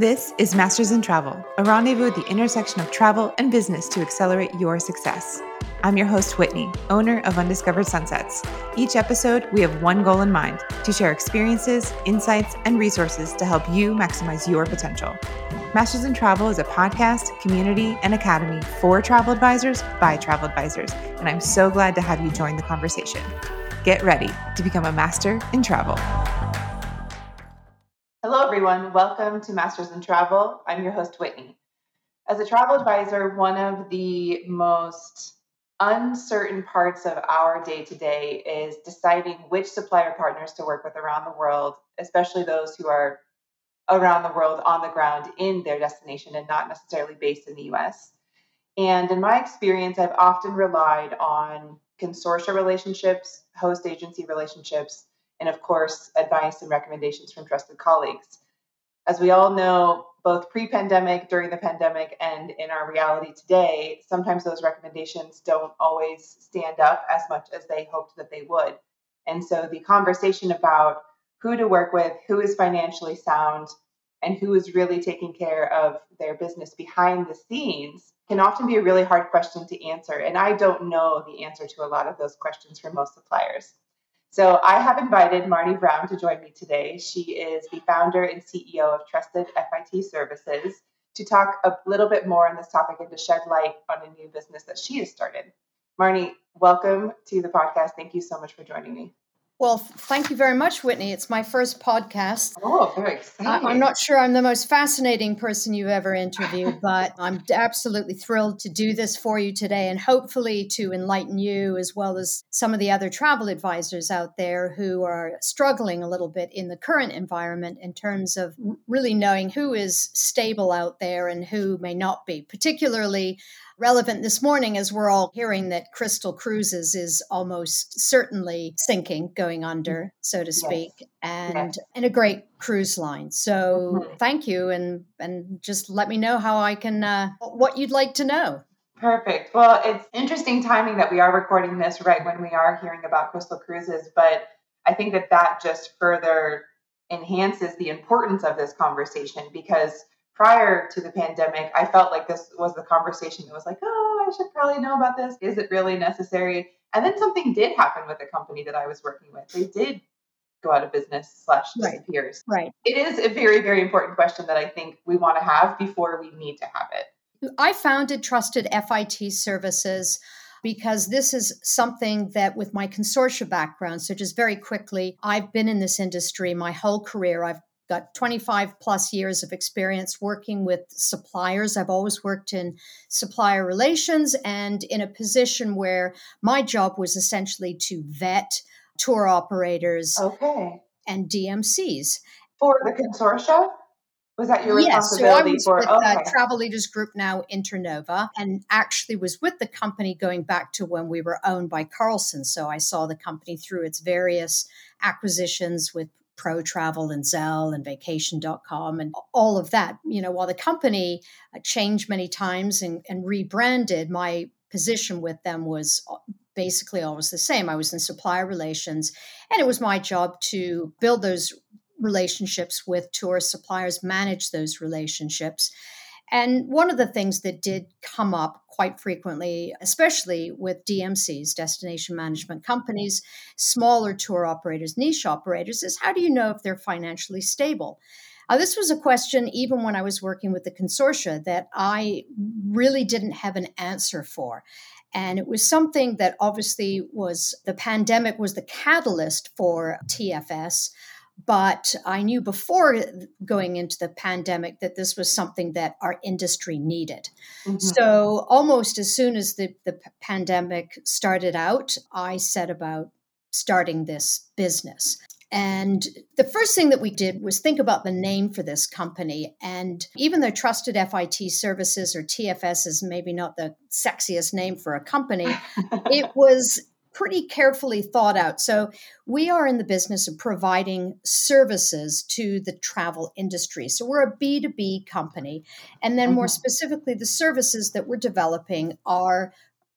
This is Masters in Travel, a rendezvous at the intersection of travel and business to accelerate your success. I'm your host, Whitney, owner of Undiscovered Sunsets. Each episode, we have one goal in mind to share experiences, insights, and resources to help you maximize your potential. Masters in Travel is a podcast, community, and academy for travel advisors by travel advisors, and I'm so glad to have you join the conversation. Get ready to become a master in travel. Hello, everyone. Welcome to Masters in Travel. I'm your host, Whitney. As a travel advisor, one of the most uncertain parts of our day to day is deciding which supplier partners to work with around the world, especially those who are around the world on the ground in their destination and not necessarily based in the US. And in my experience, I've often relied on consortia relationships, host agency relationships, and of course, advice and recommendations from trusted colleagues. As we all know, both pre pandemic, during the pandemic, and in our reality today, sometimes those recommendations don't always stand up as much as they hoped that they would. And so the conversation about who to work with, who is financially sound, and who is really taking care of their business behind the scenes can often be a really hard question to answer. And I don't know the answer to a lot of those questions for most suppliers. So I have invited Marnie Brown to join me today. She is the founder and CEO of Trusted FIT Services to talk a little bit more on this topic and to shed light on a new business that she has started. Marnie, welcome to the podcast. Thank you so much for joining me. Well, thank you very much, Whitney. It's my first podcast. Oh, very exciting. I'm not sure I'm the most fascinating person you've ever interviewed, but I'm absolutely thrilled to do this for you today and hopefully to enlighten you as well as some of the other travel advisors out there who are struggling a little bit in the current environment in terms of really knowing who is stable out there and who may not be, particularly relevant this morning as we're all hearing that Crystal Cruises is almost certainly sinking, going under, so to speak, yes. and yes. and a great cruise line. So mm-hmm. thank you, and and just let me know how I can uh, what you'd like to know. Perfect. Well, it's interesting timing that we are recording this right when we are hearing about Crystal Cruises, but I think that that just further enhances the importance of this conversation because prior to the pandemic, I felt like this was the conversation that was like, oh, I should probably know about this. Is it really necessary? And then something did happen with the company that I was working with. They did go out of business slash disappears. Right. right. It is a very, very important question that I think we want to have before we need to have it. I founded Trusted FIT Services because this is something that with my consortia background so just very quickly i've been in this industry my whole career i've got 25 plus years of experience working with suppliers. I've always worked in supplier relations and in a position where my job was essentially to vet tour operators okay. and DMCs. For the consortia? Was that your yes, responsibility so I was for with, uh, okay. uh, Travel Leaders Group now Internova and actually was with the company going back to when we were owned by Carlson. So I saw the company through its various acquisitions with Pro Travel and Tzell and Vacation.com and all of that. You know, while the company uh, changed many times and, and rebranded, my position with them was uh, basically always the same. I was in supplier relations, and it was my job to build those relationships with tourist suppliers, manage those relationships. And one of the things that did come up quite frequently, especially with DMCs, destination management companies, smaller tour operators, niche operators, is how do you know if they're financially stable? Uh, this was a question, even when I was working with the consortia, that I really didn't have an answer for. And it was something that obviously was the pandemic was the catalyst for TFS but I knew before going into the pandemic that this was something that our industry needed. Mm-hmm. So, almost as soon as the, the pandemic started out, I set about starting this business. And the first thing that we did was think about the name for this company. And even though Trusted FIT Services or TFS is maybe not the sexiest name for a company, it was pretty carefully thought out. So, we are in the business of providing services to the travel industry. So, we're a B2B company. And then, mm-hmm. more specifically, the services that we're developing are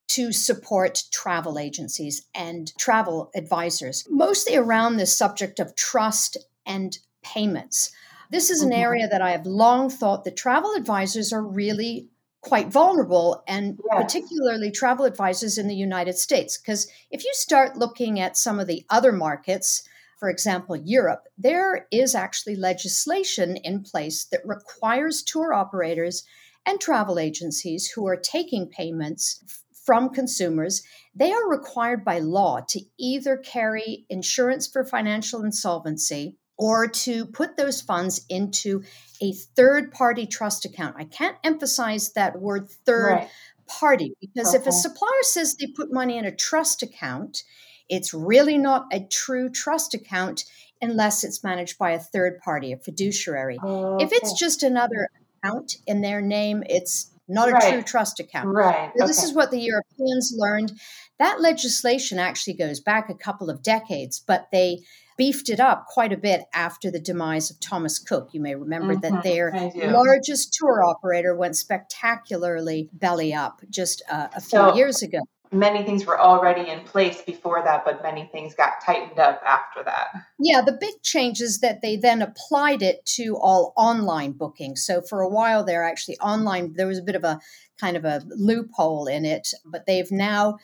to support travel agencies and travel advisors, mostly around the subject of trust and payments. This is an mm-hmm. area that I have long thought that travel advisors are really quite vulnerable, and yes. particularly travel advisors in the United States. Because if you start looking at some of the other markets, for example, Europe, there is actually legislation in place that requires tour operators and travel agencies who are taking payments from consumers, they are required by law to either carry insurance for financial insolvency or to put those funds into a third party trust account. I can't emphasize that word third right. party because okay. if a supplier says they put money in a trust account, it's really not a true trust account unless it's managed by a third party, a fiduciary. Okay. If it's just another account in their name, it's not a right. true trust account. Right. So this is what the Europeans learned. That legislation actually goes back a couple of decades, but they beefed it up quite a bit after the demise of Thomas Cook. You may remember mm-hmm, that their largest tour operator went spectacularly belly up just uh, a few so, years ago many things were already in place before that, but many things got tightened up after that. Yeah, the big change is that they then applied it to all online bookings. So for a while there, actually online, there was a bit of a kind of a loophole in it, but they've now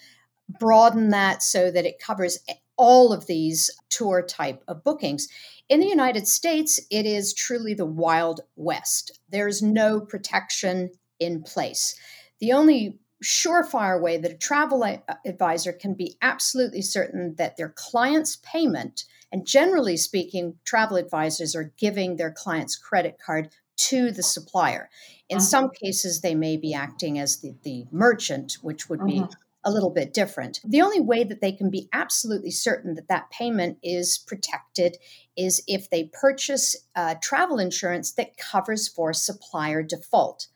broadened that so that it covers all of these tour type of bookings. In the United States, it is truly the Wild West. There's no protection in place. The only surefire way that a travel advisor can be absolutely certain that their client's payment, and generally speaking, travel advisors are giving their client's credit card to the supplier. In uh-huh. some cases, they may be acting as the, the merchant, which would be uh-huh. a little bit different. The only way that they can be absolutely certain that that payment is protected is if they purchase uh, travel insurance that covers for supplier default.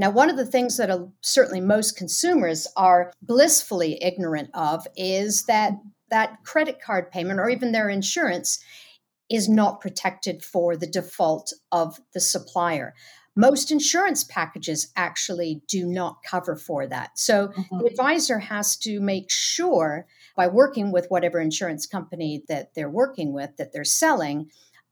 Now, one of the things that uh, certainly most consumers are blissfully ignorant of is that that credit card payment or even their insurance is not protected for the default of the supplier. Most insurance packages actually do not cover for that. So mm-hmm. the advisor has to make sure by working with whatever insurance company that they're working with that they're selling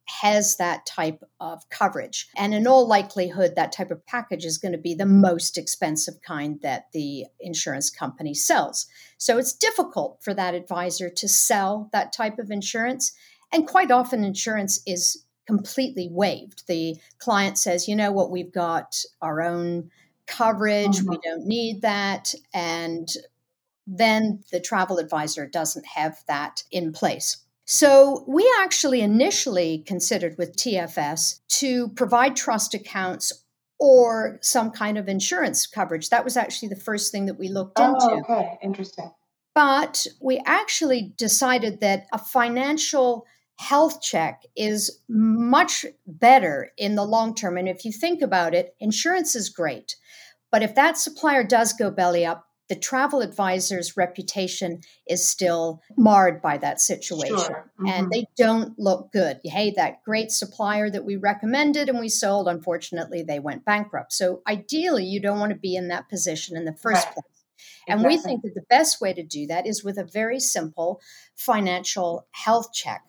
has that type of coverage. And in all likelihood, that type of package is going to be the most expensive kind that the insurance company sells. So it's difficult for that advisor to sell that type of insurance. And quite often, insurance is completely waived. The client says, you know what, we've got our own coverage, mm-hmm. we don't need that. And then the travel advisor doesn't have that in place. So we actually initially considered with TFS to provide trust accounts or some kind of insurance coverage. That was actually the first thing that we looked into. oh, into. Okay, interesting. But we actually decided that a financial health check is much better in the long term. And if you think about it, insurance is great. But if that supplier does go belly up, the travel advisor's reputation is still marred by that situation. Sure. Mm-hmm. And they don't look good. Hey, that great supplier that we recommended and we sold, unfortunately, they went bankrupt. So ideally, you don't want to be in that position in the first right. place. And exactly. we think that the best way to do that is with a very simple financial health check.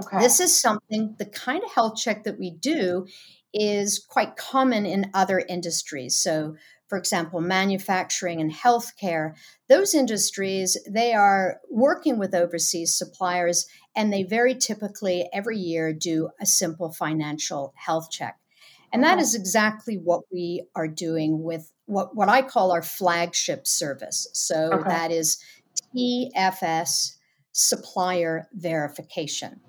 Okay. This is something, the kind of health check that we do is quite common in other industries. So, for example, manufacturing and healthcare, those industries, they are working with overseas suppliers and they very typically every year do a simple financial health check. And that uh-huh. is exactly what we are doing with what, what I call our flagship service. So okay. that is TFS supplier verification.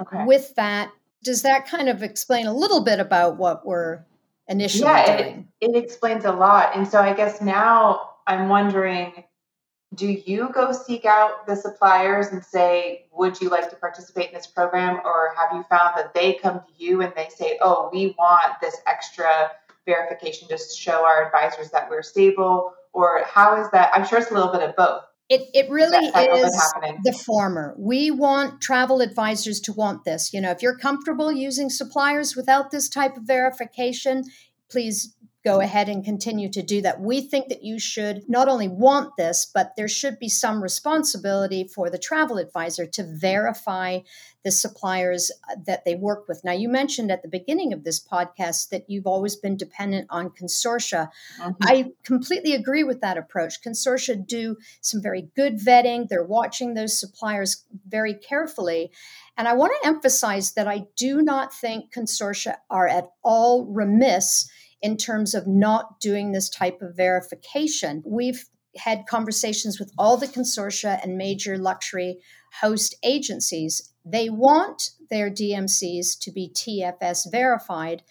Okay. With that, does that kind of explain a little bit about what we're initially yeah, doing. It, it explains a lot. And so I guess now I'm wondering do you go seek out the suppliers and say, would you like to participate in this program? Or have you found that they come to you and they say, oh, we want this extra verification to show our advisors that we're stable? Or how is that? I'm sure it's a little bit of both. It, it really is the former. We want travel advisors to want this. You know, if you're comfortable using suppliers without this type of verification, please go ahead and continue to do that. We think that you should not only want this, but there should be some responsibility for the travel advisor to verify the suppliers uh, that they work with. Now, you mentioned at the beginning of this podcast that you've always been dependent on consortia. Mm-hmm. I completely agree with that approach. Consortia do some very good vetting, they're watching those suppliers very carefully. And I want to emphasize that I do not think consortia are at all remiss in terms of not doing this type of verification. We've had conversations with all the consortia and major luxury host agencies. They want their DMCs to be TFS verified.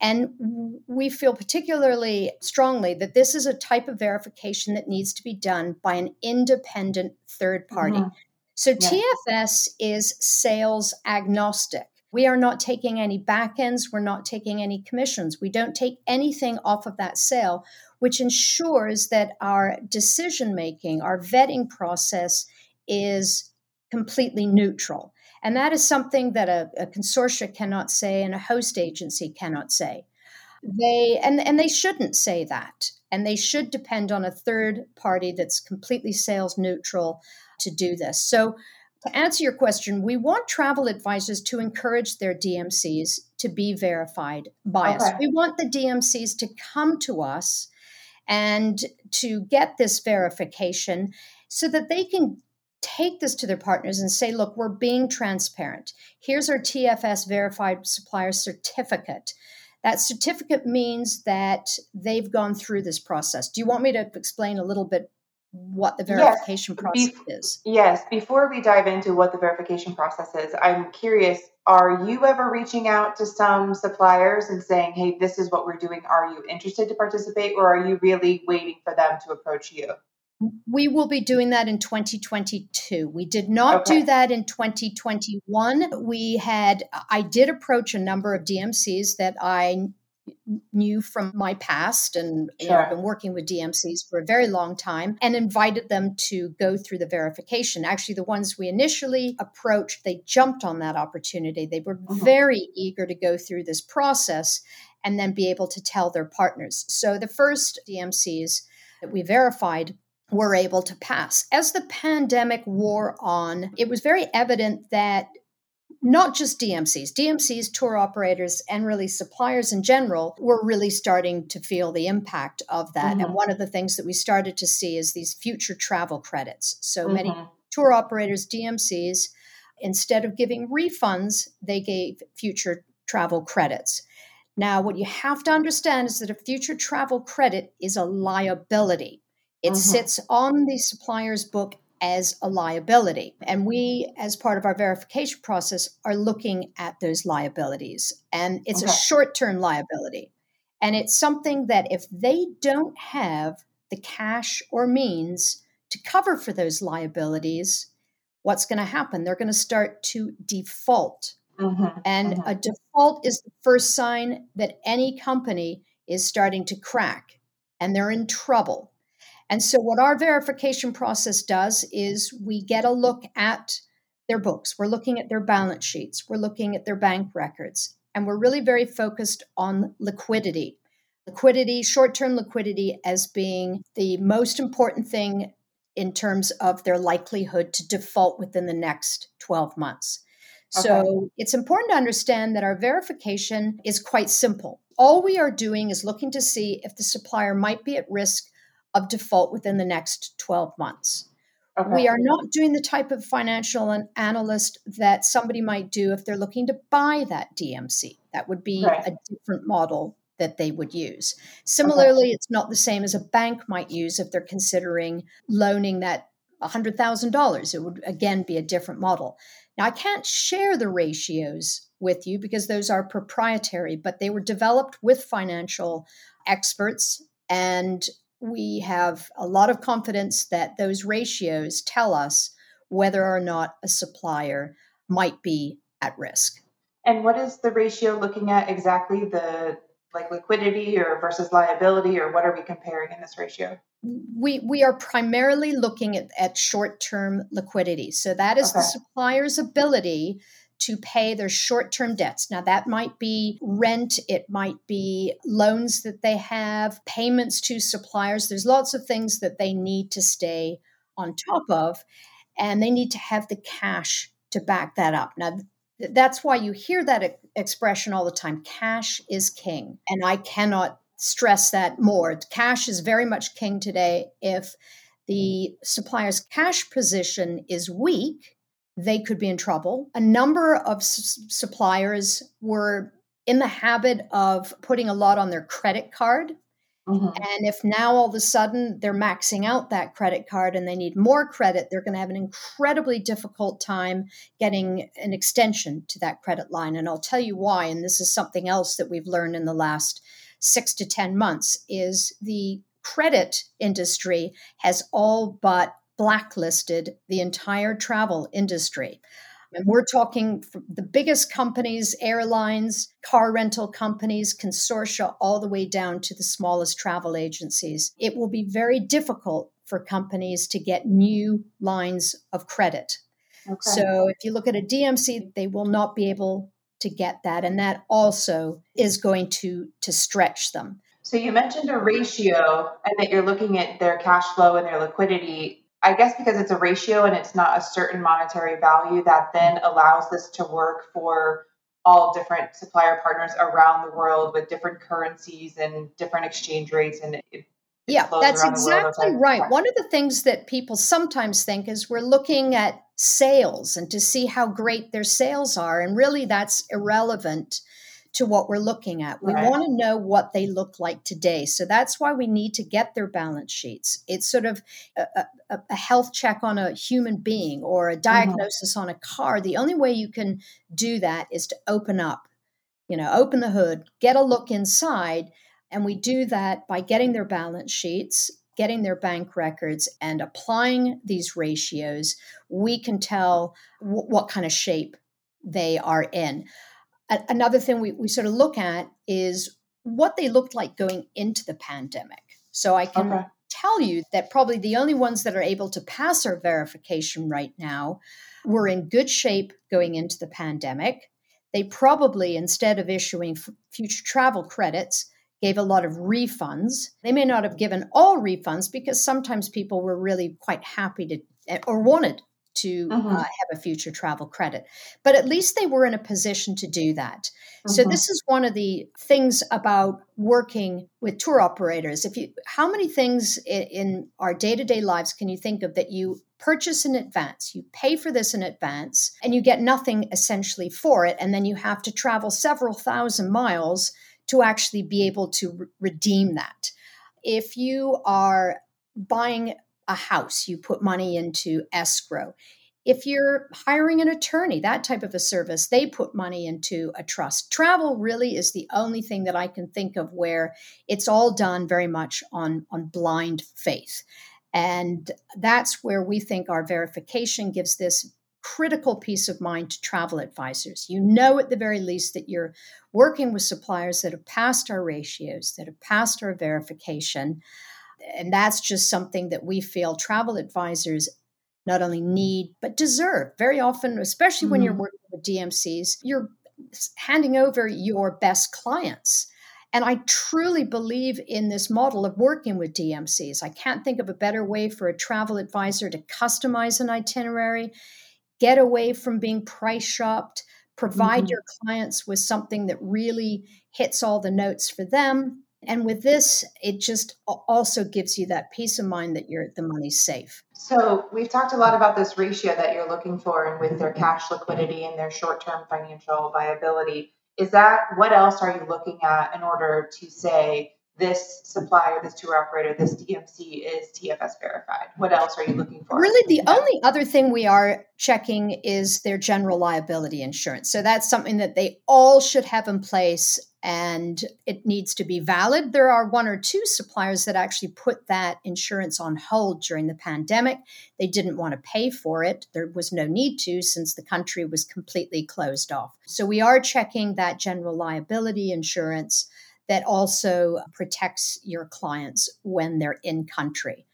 And we feel particularly strongly that this is a type of verification that needs to be done by an independent third party. Mm-hmm. So yeah. TFS is sales agnostic. We are not taking any back ends, we're not taking any commissions. We don't take anything off of that sale, which ensures that our decision making, our vetting process is completely neutral. And that is something that a, a consortia cannot say and a host agency cannot say. They and, and they shouldn't say that. And they should depend on a third party that's completely sales neutral to do this. So to answer your question, we want travel advisors to encourage their DMCs to be verified by okay. us. We want the DMCs to come to us and to get this verification so that they can take this to their partners and say, look, we're being transparent. Here's our TFS verified supplier certificate. That certificate means that they've gone through this process. Do you want me to explain a little bit what the verification yes, process be- is. Yes, before we dive into what the verification process is, I'm curious are you ever reaching out to some suppliers and saying, hey, this is what we're doing? Are you interested to participate, or are you really waiting for them to approach you? We will be doing that in 2022. We did not okay. do that in 2021. We had, I did approach a number of DMCs that I knew from my past and sure. you know, I've been working with DMCs for a very long time and invited them to go through the verification. Actually, the ones we initially approached, they jumped on that opportunity. They were mm-hmm. very eager to go through this process and then be able to tell their partners. So the first DMCs that we verified were able to pass. As the pandemic wore on, it was very evident that not just DMCs, DMCs, tour operators, and really suppliers in general were really starting to feel the impact of that. Mm-hmm. And one of the things that we started to see is these future travel credits. So mm-hmm. many tour operators, DMCs, instead of giving refunds, they gave future travel credits. Now, what you have to understand is that a future travel credit is a liability. It mm-hmm. sits on the supplier's book as a liability. And we, as part of our verification process, are looking at those liabilities. And it's okay. a short term liability. And it's something that if they don't have the cash or means to cover for those liabilities, what's going to happen? They're going to start to default. Mm-hmm. And mm-hmm. a default is the first sign that any company is starting to crack and they're in trouble. And so, what our verification process does is we get a look at their books, we're looking at their balance sheets, we're looking at their bank records, and we're really very focused on liquidity. Liquidity, short term liquidity, as being the most important thing in terms of their likelihood to default within the next 12 months. Okay. So it's important to understand that our verification is quite simple. All we are doing is looking to see if the supplier might be at risk of default within the next 12 months. Okay. We are not doing the type of financial analyst that somebody might do if they're looking to buy that DMC. That would be right. a different model that they would use. Similarly, okay. it's not the same as a bank might use if they're considering loaning that $100,000. It would again be a different model. Now, I can't share the ratios with you because those are proprietary, but they were developed with financial experts and we have a lot of confidence that those ratios tell us whether or not a supplier might be at risk. And what is the ratio looking at exactly the like liquidity or versus liability or what are we comparing in this ratio? We we are primarily looking at, at short-term liquidity. So that is okay. the supplier's ability to pay their short term debts. Now, that might be rent, it might be loans that they have, payments to suppliers. There's lots of things that they need to stay on top of, and they need to have the cash to back that up. Now, that's why you hear that expression all the time cash is king. And I cannot stress that more. Cash is very much king today. If the supplier's cash position is weak, they could be in trouble. A number of s- suppliers were in the habit of putting a lot on their credit card. Mm-hmm. And if now all of a sudden they're maxing out that credit card and they need more credit, they're going to have an incredibly difficult time getting an extension to that credit line. And I'll tell you why. And this is something else that we've learned in the last six to 10 months is the credit industry has all but blacklisted the entire travel industry. And mm-hmm. we're talking the biggest companies, airlines, car rental companies, consortia, all the way down to the smallest travel agencies. It will be very difficult for companies to get new lines of credit. Okay. So if you look at a DMC, they will not be able to get that. And that also is going to, to stretch them. So you mentioned a ratio and that you're looking at their cash flow and their liquidity I guess because it's a ratio and it's not a certain monetary value that then allows this to work for all different supplier partners around the world with different currencies and different exchange rates and it, yeah, that's exactly right. One of the things that people sometimes think is we're looking at sales and to see how great their sales are. And really, that's irrelevant to what we're looking at. We right. want to know what they look like today. So that's why we need to get their balance sheets. It's sort of a, a, a health check on a human being or a mm-hmm. diagnosis mm-hmm. on a car. The only way you can do that is to open up, you know, open the hood, get a look inside. And we do that by getting their balance sheets, getting their bank records, and applying these ratios. We can tell w- what kind of shape they are in another thing we, we sort of look at is what they looked like going into the pandemic. So I can okay. tell you that probably the only ones that are able to pass our verification right now were in good shape going into the pandemic. They probably, instead of issuing f- future travel credits, gave a lot of refunds. They may not have given all refunds because sometimes people were really quite happy to eh, or wanted to uh, mm-hmm. uh, have a future travel credit. But at least they were in a position to do that. Mm-hmm. So this is one of the things about working with tour operators. If you, how many things in, in our day to day lives can you think of that you purchase in advance, you pay for this in advance, and you get nothing essentially for it, and then you have to travel several thousand miles to actually be able to re- redeem that. If you are buying a house, you put money into escrow. If you're hiring an attorney, that type of a service, they put money into a trust. Travel really is the only thing that I can think of where it's all done very much on, on blind faith. And that's where we think our verification gives this critical peace of mind to travel advisors. You know, at the very least, that you're working with suppliers that have passed our ratios, that have passed our verification and that's just something that we feel travel advisors not only need but deserve very often especially when you're mm-hmm. working with dmcs you're handing over your best clients and I truly believe in this model of working with DMCs. I can't think of a better way for a travel advisor to customize an itinerary, get away from being price shopped, provide mm-hmm. your clients with something that really hits all the notes for them, and with this, it just also gives you that peace of mind that you're the money's safe. So we've talked a lot about this ratio that you're looking for and with their cash liquidity and their short-term financial viability. Is that what else are you looking at in order to say this supplier, this tour operator, this DMC is TFS verified? What else are you looking for? Really, the only other thing we are checking is their general liability insurance. So that's something that they all should have in place and it needs to be valid. There are one or two suppliers that actually put that insurance on hold during the pandemic. They didn't want to pay for it. There was no need to since the country was completely closed off. So we are checking that general liability insurance that also protects your clients when they're in country.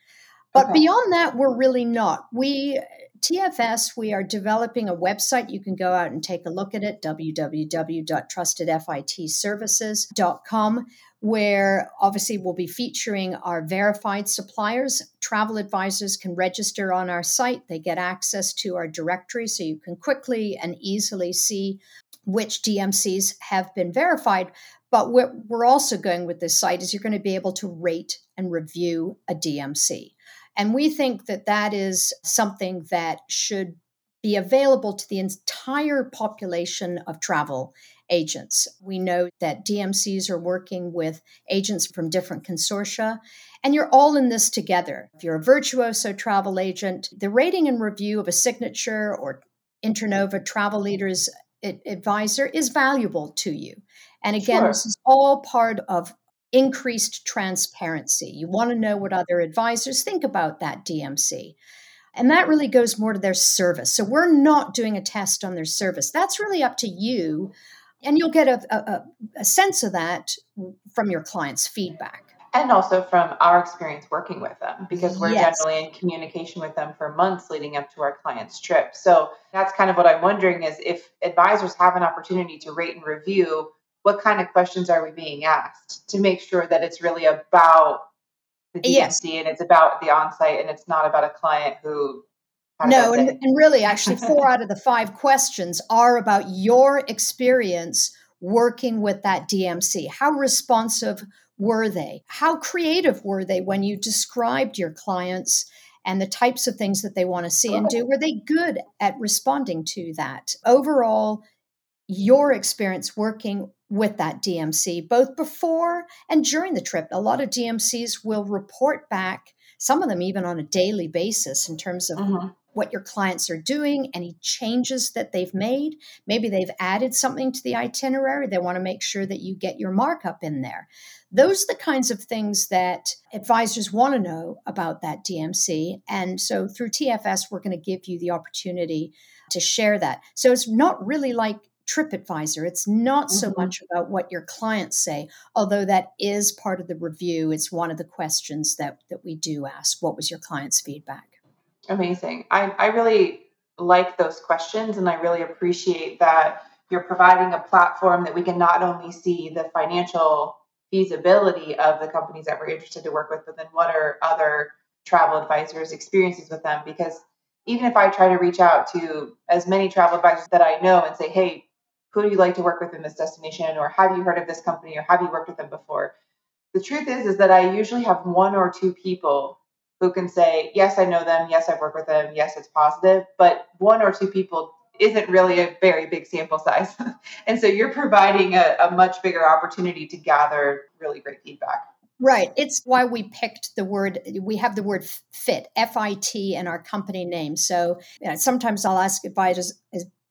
But okay. beyond that, we're really not. We TFS, we are developing a website. You can go out and take a look at it www.trustedfitservices.com, where obviously we'll be featuring our verified suppliers. Travel advisors can register on our site, they get access to our directory, so you can quickly and easily see which DMCs have been verified. But what we're also going with this site is you're going to be able to rate and review a DMC. And we think that that is something that should be available to the entire population of travel agents. We know that DMCs are working with agents from different consortia, and you're all in this together. If you're a virtuoso travel agent, the rating and review of a signature or Internova travel leaders advisor is valuable to you. And again, sure. this is all part of increased transparency. You want to know what other advisors think about that DMC. And that really goes more to their service. So we're not doing a test on their service. That's really up to you. And you'll get a, a, a sense of that from your client's feedback. And also from our experience working with them, because we're yes. generally in communication with them for months leading up to our client's trip. So that's kind of what I'm wondering is if advisors have an opportunity to rate and review what kind of questions are we being asked to make sure that it's really about the DMC yes. and it's about the on-site and it's not about a client who no and, and really actually four out of the five questions are about your experience working with that dmc how responsive were they? How creative were they when you described your clients and the types of things that they want to see? And do were they good at responding to that? Overall your experience working with that DMC, both before and during the trip. A lot of DMCs will report back, some of them even on a daily basis, in terms of mm-hmm. what your clients are doing, any changes that they've made. Maybe they've added something to the itinerary. They want to make sure that you get your markup in there. Those are the kinds of things that advisors want to know about that DMC. And so through TFS, we're going to give you the opportunity to share that. So it's not really like TripAdvisor. It's not so mm-hmm. much about what your clients say, although that is part of the review. It's one of the questions that, that we do ask. What was your client's feedback? Amazing. I, I really like those questions and I really appreciate that you're providing a platform that we can not only see the financial feasibility of the companies that we're interested to work with, but then what are other travel advisors' experiences with them? Because even if I try to reach out to as many travel advisors that I know and say, hey, who do you like to work with in this destination or have you heard of this company or have you worked with them before? The truth is is that i usually have one or two people who can say yes i know them. Yes i've worked with them. Yes it's positive. But one or two people isn't really a very big sample size. And so you're providing a, a much bigger opportunity to gather really great feedback. Right. It's why we picked the word, we have the word fit, F I T, in our company name. So you know, sometimes I'll ask advisors,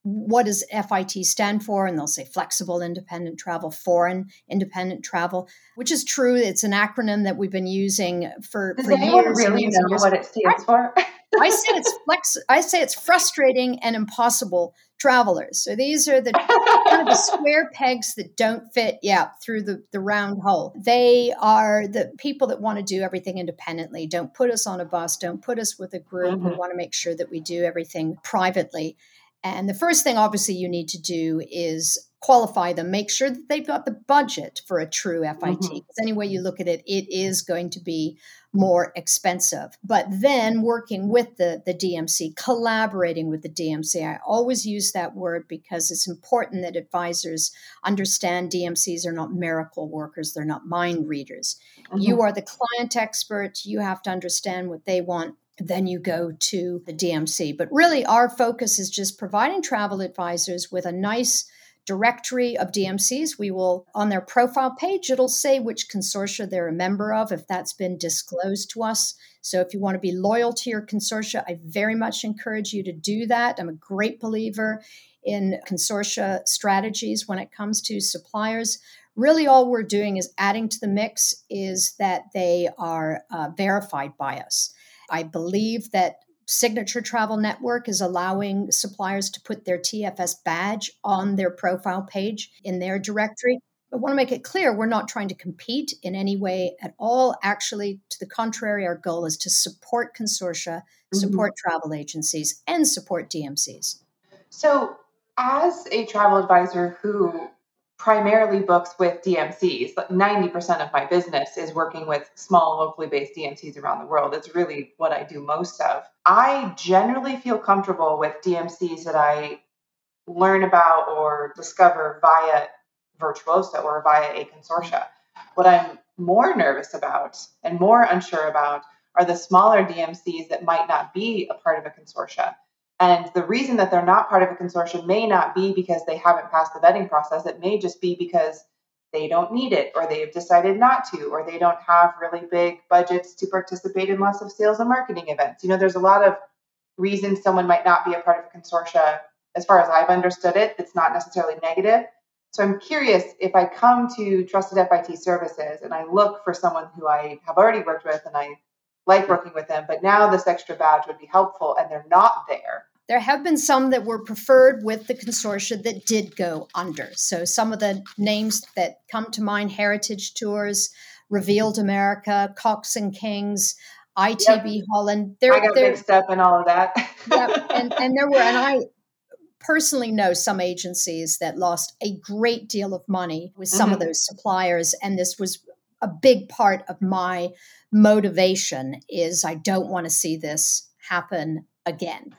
what does FIT stand for? And they'll say flexible independent travel, foreign independent travel, which is true. It's an acronym that we've been using for, does for years. really know years. what it stands for? I say it's flex. I say it's frustrating and impossible travelers. So these are the kind of the square pegs that don't fit, yeah, through the the round hole. They are the people that want to do everything independently. Don't put us on a bus. Don't put us with a group. Mm-hmm. We want to make sure that we do everything privately. And the first thing, obviously, you need to do is qualify them, make sure that they've got the budget for a true FIT. Because mm-hmm. any way you look at it, it is going to be more expensive. But then working with the, the DMC, collaborating with the DMC, I always use that word because it's important that advisors understand DMCs are not miracle workers, they're not mind readers. Mm-hmm. You are the client expert, you have to understand what they want then you go to the DMC. But really, our focus is just providing travel advisors with a nice directory of DMCs. We will, on their profile page, it'll say which consortia they're a member of if that's been disclosed to us. So if you want to be loyal to your consortia, I very much encourage you to do that. I'm a great believer in consortia strategies when it comes to suppliers. Really, all we're doing is adding to the mix is that they are uh, verified by us. I believe that Signature Travel Network is allowing suppliers to put their TFS badge on their profile page in their directory. I want to make it clear we're not trying to compete in any way at all. Actually, to the contrary, our goal is to support consortia, mm-hmm. support travel agencies, and support DMCs. So, as a travel advisor who primarily books with DMCs, 90% of my business is working with small, locally based DMCs around the world. It's really what I do most of. I generally feel comfortable with DMCs that I learn about or discover via Virtuoso or via a consortia. What I'm more nervous about and more unsure about are the smaller DMCs that might not be a part of a consortia. And the reason that they're not part of a consortium may not be because they haven't passed the vetting process. It may just be because they don't need it, or they've decided not to, or they don't have really big budgets to participate in lots of sales and marketing events. You know, there's a lot of reasons someone might not be a part of a consortia. As far as I've understood it, it's not necessarily negative. So I'm curious if I come to Trusted FIT Services and I look for someone who I have already worked with and I like working with them, but now this extra badge would be helpful and they're not there. There have been some that were preferred with the consortia that did go under. So some of the names that come to mind Heritage Tours, Revealed America, Cox and Kings, ITB yep. Holland. There, I got mixed up in all of that. yep. And, and there were, and I personally know some agencies that lost a great deal of money with some mm-hmm. of those suppliers and this was a big part of my motivation is i don't want to see this happen again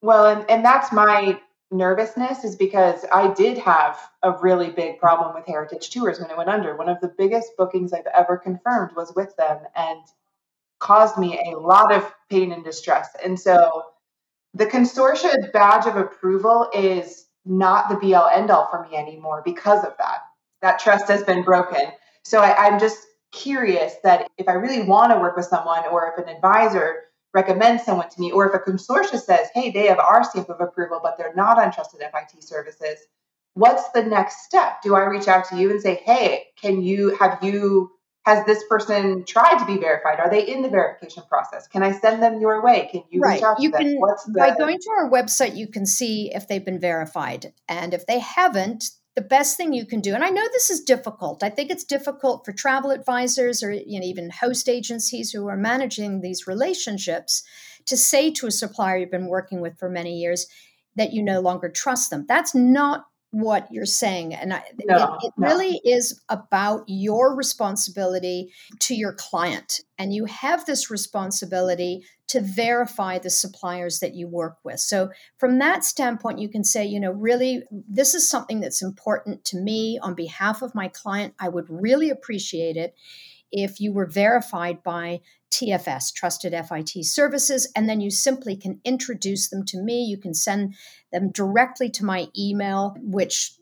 well and, and that's my nervousness is because i did have a really big problem with heritage tours when it went under one of the biggest bookings i've ever confirmed was with them and caused me a lot of pain and distress and so the consortia badge of approval is not the be all end all for me anymore because of that. That trust has been broken. So I, I'm just curious that if I really want to work with someone or if an advisor recommends someone to me or if a consortia says, hey, they have our stamp of approval, but they're not on trusted FIT services, what's the next step? Do I reach out to you and say, hey, can you have you has this person tried to be verified? Are they in the verification process? Can I send them your way? Can you right. reach out to you them? Can, What's the... By going to our website, you can see if they've been verified. And if they haven't, the best thing you can do, and I know this is difficult. I think it's difficult for travel advisors or you know, even host agencies who are managing these relationships to say to a supplier you've been working with for many years that you no longer trust them. That's not what you're saying. And I, no, it, it no. really is about your responsibility to your client. And you have this responsibility to verify the suppliers that you work with. So, from that standpoint, you can say, you know, really, this is something that's important to me on behalf of my client. I would really appreciate it if you were verified by TFS, Trusted FIT Services, and then you simply can introduce them to me. You can send them directly to my email, which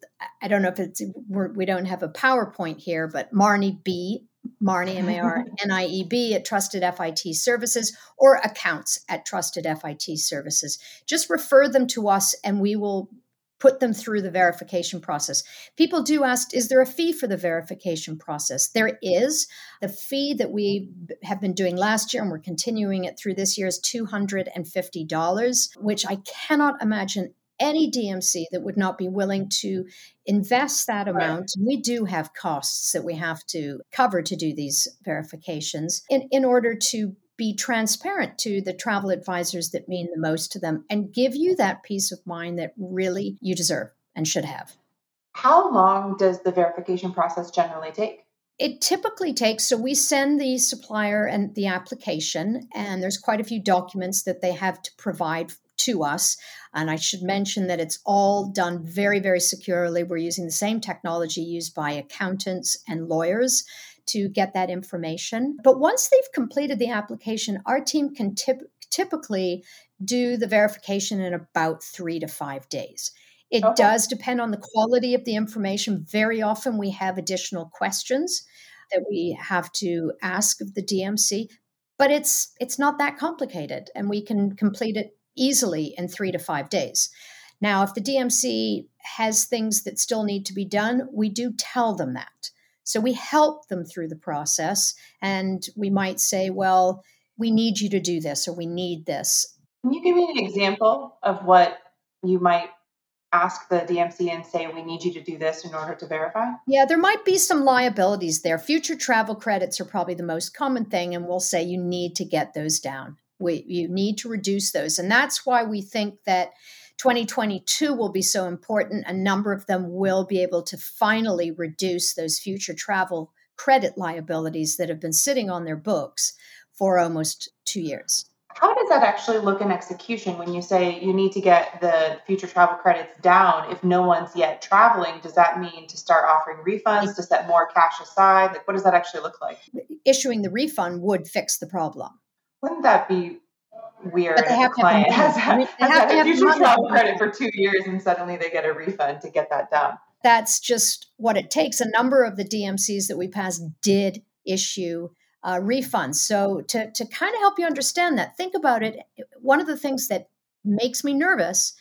I don't know if it's, we're, we do not have a PowerPoint here, but Marnie B, Marnie, M A R N I E B at Trusted FIT Services or accounts at Trusted FIT Services. Just refer them to us and we will put them through the verification process. People do ask, is there a fee for the verification process? There is. The fee that we have been doing last year and we're continuing it through this year is $250, which I cannot imagine any DMC that would not be willing to invest that amount. We do have costs that we have to cover to do these verifications in, in order to be transparent to the travel advisors that mean the most to them and give you that peace of mind that really you deserve and should have. How long does the verification process generally take? It typically takes, so we send the supplier and the application, and there's quite a few documents that they have to provide to us. And I should mention that it's all done very, very securely. We're using the same technology used by accountants and lawyers to get that information. But once they've completed the application, our team can tip, typically do the verification in about three to five days. It okay. does depend on the quality of the information. Very often we have additional questions that we have to ask of the DMC, but it's it's not that complicated and we can complete it easily in 3 to 5 days. Now, if the DMC has things that still need to be done, we do tell them that. So we help them through the process and we might say, well, we need you to do this or we need this. Can you give me an example of what you might ask the DMC and say, we need you to do this in order to verify? Yeah, there might be some liabilities there. Future travel credits are probably the most common thing, and we'll say you need to get those down. We, you need to reduce those. And that's why we think that 2022 will be so important. A number of them will be able to finally reduce those future travel credit liabilities that have been sitting on their books for almost two years. How does that actually look in execution when you say you need to get the future travel credits down if no one's yet traveling? Does that mean to start offering refunds, to set more cash aside? Like, what does that actually look like? Issuing the refund would fix the problem. Wouldn't that be weird. But they have the client has, had, has had a future travel credit for two years and suddenly they get a refund to get that done. That's just what it takes. A number of the DMCs that we passed did issue uh, refunds. So to to kind of help you understand that, think about it. One of the things that makes me nervous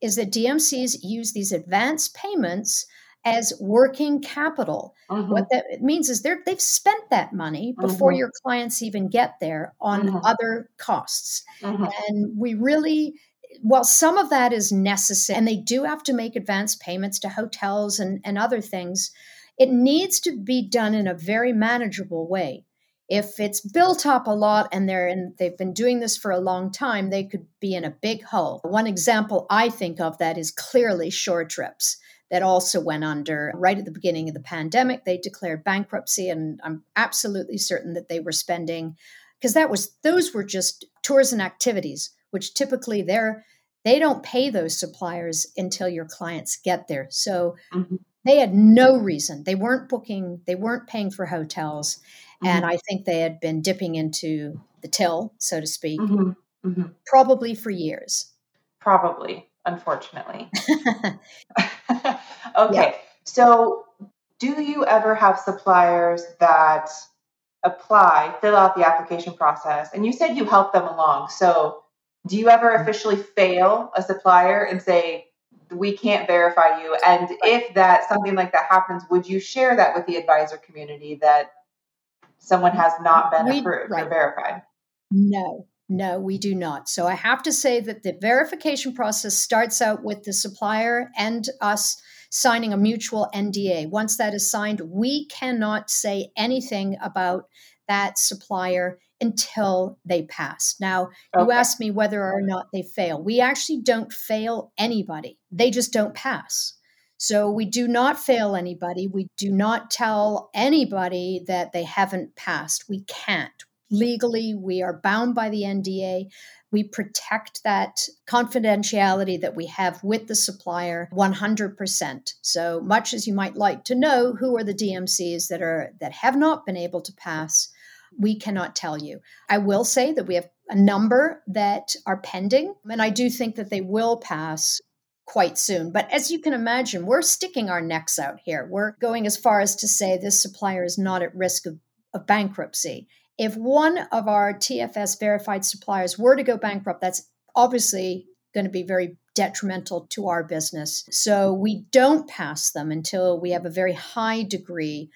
is that DMCs use these advance payments as working capital. Mm-hmm. What that means is they're they've spent that money before mm-hmm. your clients even get there on mm-hmm. other costs. Mm-hmm. And we really well, some of that is necessary, and they do have to make advance payments to hotels and, and other things. It needs to be done in a very manageable way. If it's built up a lot and they're in, they've been doing this for a long time, they could be in a big hole. One example I think of that is clearly shore trips that also went under right at the beginning of the pandemic. They declared bankruptcy, and I'm absolutely certain that they were spending because that was those were just tours and activities, which typically they're they don't pay those suppliers until your clients get there. So mm-hmm. they had no reason. They weren't booking, they weren't paying for hotels. Mm-hmm. And I think they had been dipping into the till, so to speak, mm-hmm. mm-hmm. probably for years. Probably, unfortunately. okay. Yeah. So, do you ever have suppliers that apply, fill out the application process? And you said you help them along. So, do you ever mm-hmm. officially fail a supplier and say, we can't verify you? And if that something like that happens, would you share that with the advisor community that someone has not been we, approved right. or verified? No, no, we do not. So I have to say that the verification process starts out with the supplier and us signing a mutual NDA. Once that is signed, we cannot say anything about that supplier until they pass. Now, okay. you asked me whether or not they fail. We actually don't fail anybody, they just don't pass. So we do not fail anybody. We do not tell anybody that they haven't passed. We can't. Legally, we are bound by the NDA. We protect that confidentiality that we have with the supplier 100%. So much as you might like to know who are the DMCs that are that have not been able to pass, we cannot tell you. I will say that we have a number that are pending, and I do think that they will pass quite soon. But as you can imagine, we're sticking our necks out here. We're going as far as to say this supplier is not at risk of, of bankruptcy if one of our TFS verified suppliers were to go bankrupt, that's obviously going to be very detrimental to our business. So we don't pass them until we have a very high degree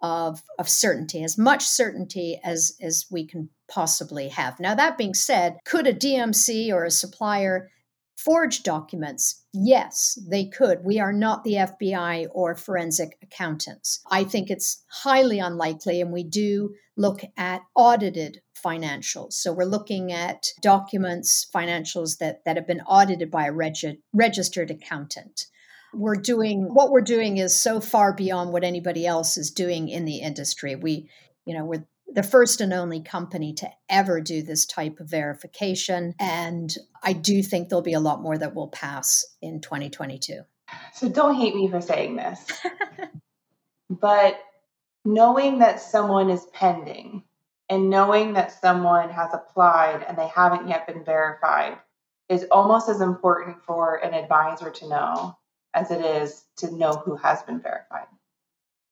of, of certainty, as much certainty as, as we can possibly have. Now, that being said, could a DMC or a supplier forge documents? Yes, they could. We are not the FBI or forensic accountants. I think it's highly unlikely, and we do look at audited financials. So we're looking at documents, financials that, that have been audited by a regi- registered accountant. We're doing what we're doing is so far beyond what anybody else is doing in the industry. We, you know, we're the first and only company to ever do this type of verification. And I do think there'll be a lot more that will pass in 2022. So don't hate me for saying this. but knowing that someone is pending and knowing that someone has applied and they haven't yet been verified is almost as important for an advisor to know as it is to know who has been verified.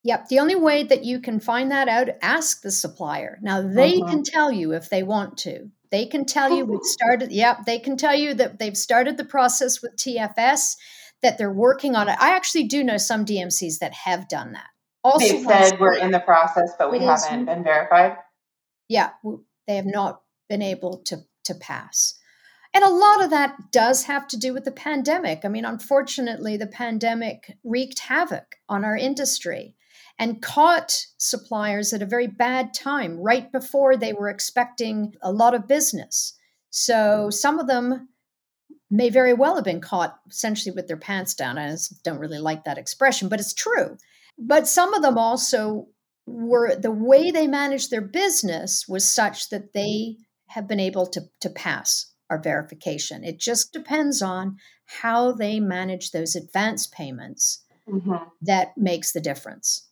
Yep. The only way that you can find that out, ask the supplier. Now they uh-huh. can tell you if they want to. They can tell you we've started. Yep. They can tell you that they've started the process with TFS, that they're working on it. I actually do know some DMCs that have done that. Also, they said we're in the process, but we haven't been verified. Yeah, they have not been able to to pass. And a lot of that does have to do with the pandemic. I mean, unfortunately, the pandemic wreaked havoc on our industry and caught suppliers at a very bad time, right before they were expecting a lot of business. So some of them may very well have been caught essentially with their pants down. I don't really like that expression, but it's true. But some of them also were the way they managed their business was such that they have been able to, to pass our verification. It just depends on how they manage those advance payments mm-hmm. that makes the difference.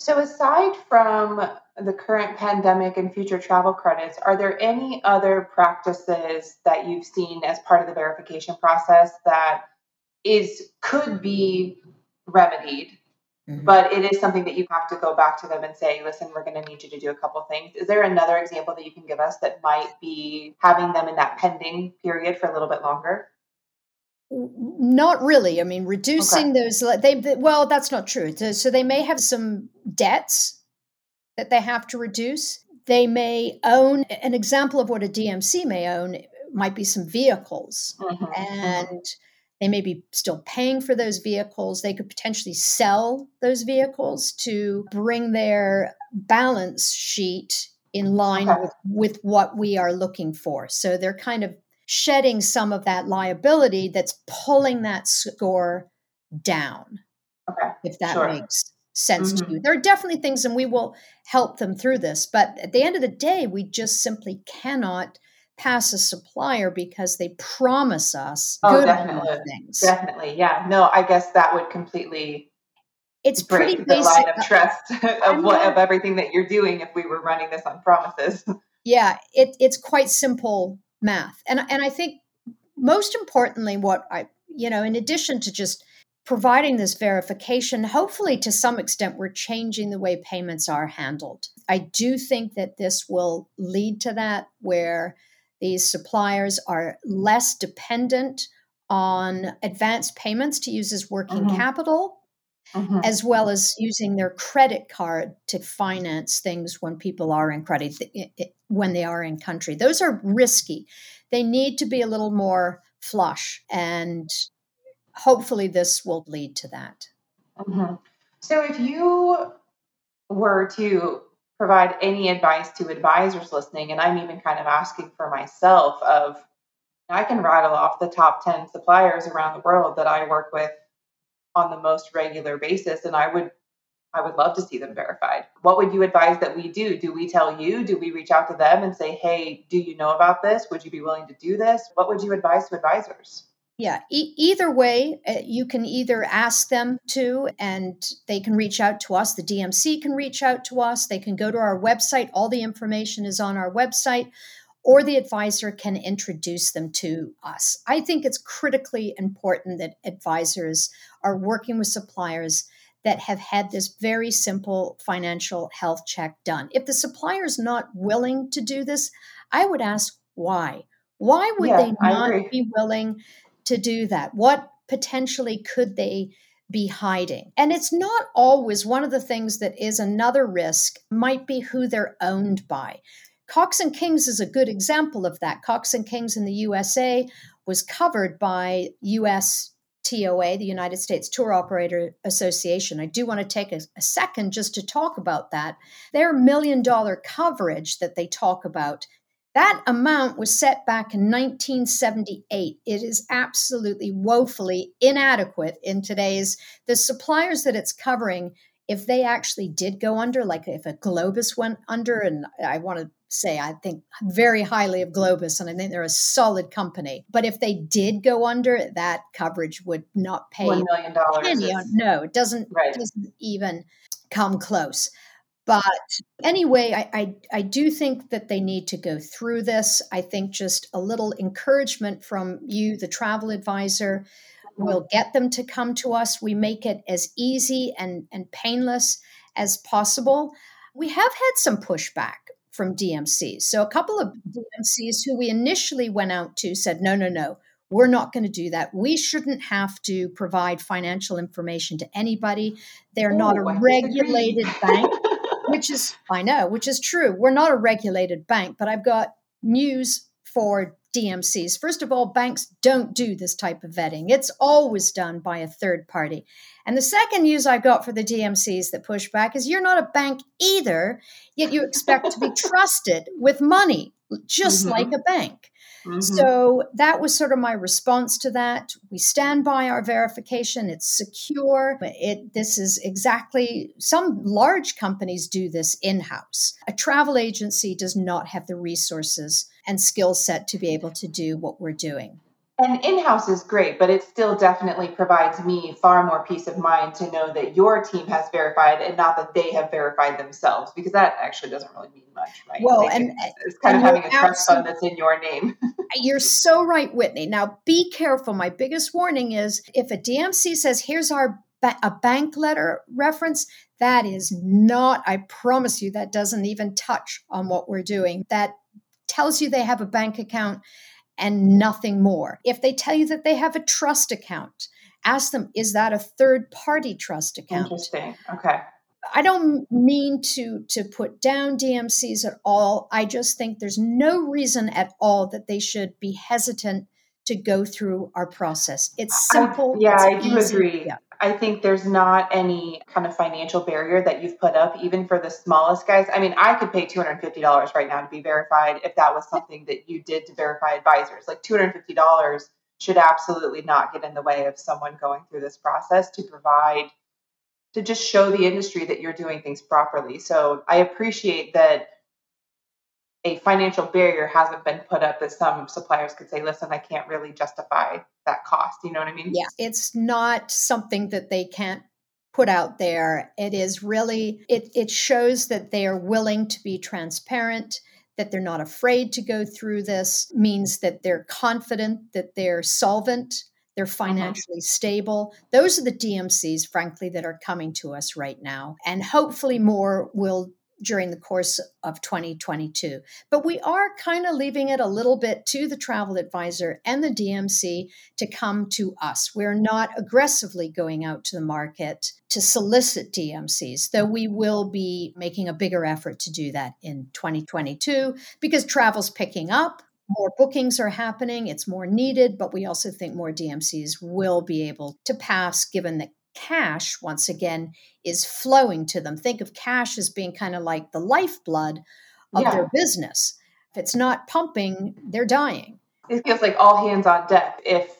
So, aside from the current pandemic and future travel credits, are there any other practices that you've seen as part of the verification process that is could be remedied Mm-hmm. But it is something that you have to go back to them and say, listen, we're going to need you to do a couple things. Is there another example that you can give us that might be having them in that pending period for a little bit longer? Not really. I mean, reducing okay. those, they, well, that's not true. So they may have some debts that they have to reduce. They may own, an example of what a DMC may own might be some vehicles. Mm-hmm. And mm-hmm they may be still paying for those vehicles. They could potentially sell those vehicles to bring their balance sheet in line okay. with, with what we are looking for. So they're kind of shedding some of that liability that's pulling that score down. Okay. If that sure. makes sense mm-hmm. to you. There are definitely things, and we will help them through this. But at the end of the day, we just simply cannot pass a supplier because they promise us oh, definitely. things. Definitely. Yeah. No, I guess that would completely it's break pretty the basic. line of trust of what of everything that you're doing if we were running this on promises. Yeah, it, it's quite simple math. And and I think most importantly what I you know, in addition to just providing this verification, hopefully to some extent we're changing the way payments are handled. I do think that this will lead to that where these suppliers are less dependent on advance payments to use as working mm-hmm. capital, mm-hmm. as well as using their credit card to finance things when people are in credit, when they are in country. Those are risky. They need to be a little more flush, and hopefully, this will lead to that. Mm-hmm. So, if you were to provide any advice to advisors listening, and I'm even kind of asking for myself of I can rattle off the top 10 suppliers around the world that I work with on the most regular basis and I would I would love to see them verified. What would you advise that we do? Do we tell you? Do we reach out to them and say, "Hey, do you know about this? Would you be willing to do this?" What would you advise to advisors? Yeah, e- either way, uh, you can either ask them to, and they can reach out to us. The DMC can reach out to us. They can go to our website. All the information is on our website, or the advisor can introduce them to us. I think it's critically important that advisors are working with suppliers that have had this very simple financial health check done. If the supplier is not willing to do this, I would ask why. Why would yeah, they not be willing to do that? What potentially could they be hiding? And it's not always one of the things that is another risk, might be who they're owned by. Cox and Kings is a good example of that. Cox and Kings in the USA was covered by US TOA, the United States Tour Operator Association. I do want to take a, a, second just to talk about that. Their million dollar coverage that they talk about that amount was set back in 1978. It is absolutely woefully inadequate in today's the suppliers that it's covering. If they actually did go under, like if a Globus went under, and I want to say I think very highly of Globus, and I think they're a solid company. But if they did go under, that coverage would not pay one million dollars. No, it doesn't. Right. Doesn't even come close. But anyway, I, I, I, do think that they need to go through this. I think just a little encouragement from you, the travel advisor, will get them to come to us. We make it as easy and, and painless as possible. We have had some pushback from DMCs. So a couple of DMCs who we initially went out to said, no, no, no, we're not going to do that. We shouldn't have to provide financial information to anybody. They're Ooh, not a regulated bank which is I know, which is true. We're not a regulated bank, but I've got news for DMCs. First of all, banks don't do this type of vetting. It's always done by a third party. And the second news I got for the DMCs that push back is you're not a bank either, yet you expect to be trusted with money, just mm-hmm. like a bank. Mm-hmm. So that was sort of my response to that. We stand by our verification. It's secure. It this is exactly some large companies do this in-house. A travel agency does not have the resources and skill set to be able to do what we're doing. And in house is great, but it still definitely provides me far more peace of mind to know that your team has verified and not that they have verified themselves, because that actually doesn't really mean much, right? Well, and it's kind and of having a trust fund that's in your name. you're so right, Whitney. Now, be careful. My biggest warning is if a DMC says, here's our ba- a bank letter reference, that is not, I promise you, that doesn't even touch on what we're doing. That tells you they have a bank account and nothing more. If they tell you that they have a trust account, ask them, is that a third party trust account? Interesting. Okay. I don't mean to to put down DMCs at all. I just think there's no reason at all that they should be hesitant to go through our process. It's simple. I, yeah, it's I do agree. Yeah. I think there's not any kind of financial barrier that you've put up, even for the smallest guys. I mean, I could pay $250 right now to be verified if that was something that you did to verify advisors. Like $250 should absolutely not get in the way of someone going through this process to provide, to just show the industry that you're doing things properly. So I appreciate that a financial barrier hasn't been put up that some suppliers could say, listen, I can't really justify that cost. You know what I mean? Yeah, it's not something that they can't put out there. It is really, it, it shows that they are willing to be transparent, that they're not afraid to go through this, means that they're confident that they're solvent. They're uh-huh. financially uh-huh. stable. Those are the DMCs, frankly, that are coming to us right now. And hopefully more will during the course of 2022. But we are kind of leaving it a little bit to the travel advisor and the DMC to come to us. We're not aggressively going out to the market to solicit DMCs, though we will be making a bigger effort to do that in 2022 because travel's picking up. More bookings are happening, it's more needed, but we also think more DMCs will be able to pass given that cash, once again, is flowing to them. Think of cash as being kind of like the lifeblood of yeah. their business. If it's not pumping, they're dying. It feels like all hands on deck. If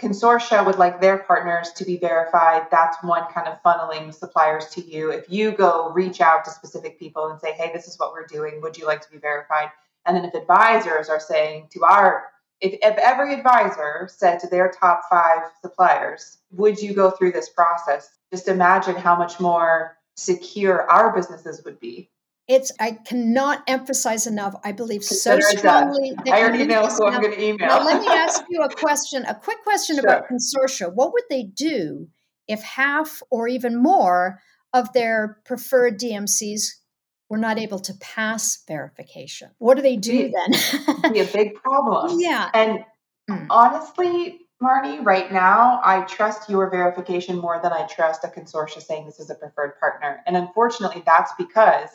consortia would like their partners to be verified, that's one kind of funneling suppliers to you. If you go reach out to specific people and say, hey, this is what we're doing, would you like to be verified? And then if advisors are saying to our if, if every advisor said to their top five suppliers, would you go through this process? Just imagine how much more secure our businesses would be. It's I cannot emphasize enough. I believe Consider so strongly. That I already know who I'm going to email. Now, let me ask you a question, a quick question sure. about consortia. What would they do if half or even more of their preferred DMCs we're not able to pass verification. What do they do then? be a big problem. Yeah. And mm. honestly, Marnie, right now, I trust your verification more than I trust a consortia saying this is a preferred partner. And unfortunately, that's because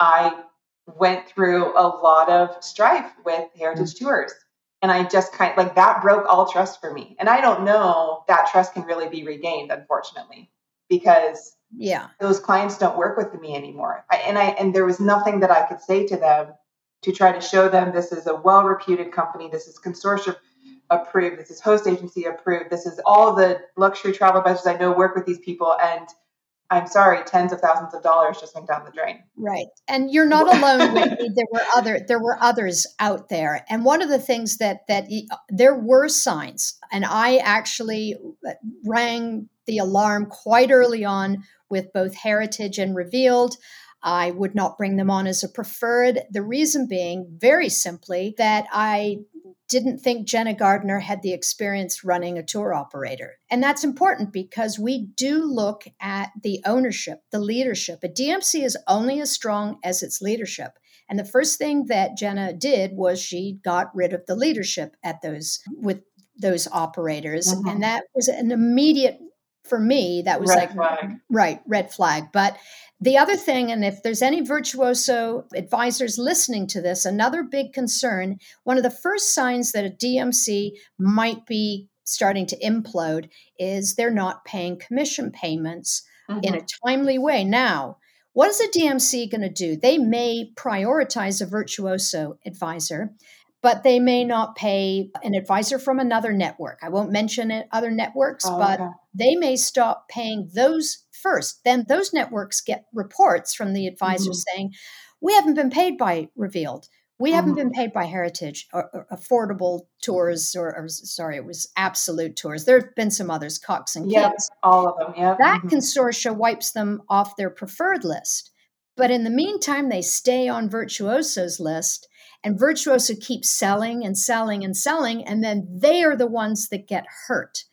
I went through a lot of strife with Heritage mm. Tours. And I just kind of like that broke all trust for me. And I don't know that trust can really be regained, unfortunately, because yeah. those clients don't work with me anymore. I, and i and there was nothing that i could say to them to try to show them this is a well reputed company this is consortium approved this is host agency approved this is all the luxury travel advisors i know work with these people and i'm sorry tens of thousands of dollars just went down the drain right and you're not alone there were other there were others out there and one of the things that that there were signs and i actually rang the alarm quite early on with both Heritage and Revealed. I would not bring them on as a preferred. The reason being, very simply, that I didn't think Jenna Gardner had the experience running a tour operator. And that's important because we do look at the ownership, the leadership. A DMC is only as strong as its leadership. And the first thing that Jenna did was she got rid of the leadership at those with those operators. Mm-hmm. And that was an immediate for me, that was red like, flag. right, red flag. But the other thing, and if there's any virtuoso advisors listening to this, another big concern, one of the first signs that a DMC might be starting to implode is they're not paying commission payments mm-hmm. in a timely way. Now, what is a DMC going to do? They may prioritize a virtuoso advisor, but they may not pay an advisor from another network. I won't mention it, other networks, oh, but okay. They may stop paying those first. Then those networks get reports from the advisor mm-hmm. saying, We haven't been paid by Revealed. We mm-hmm. haven't been paid by Heritage or, or affordable tours, or, or, sorry, it was absolute tours. There have been some others, Cox and yep, all of them. Yeah, that mm-hmm. consortia wipes them off their preferred list. But in the meantime, they stay on Virtuoso's list, and Virtuoso keeps selling and selling and selling, and then they are the ones that get hurt.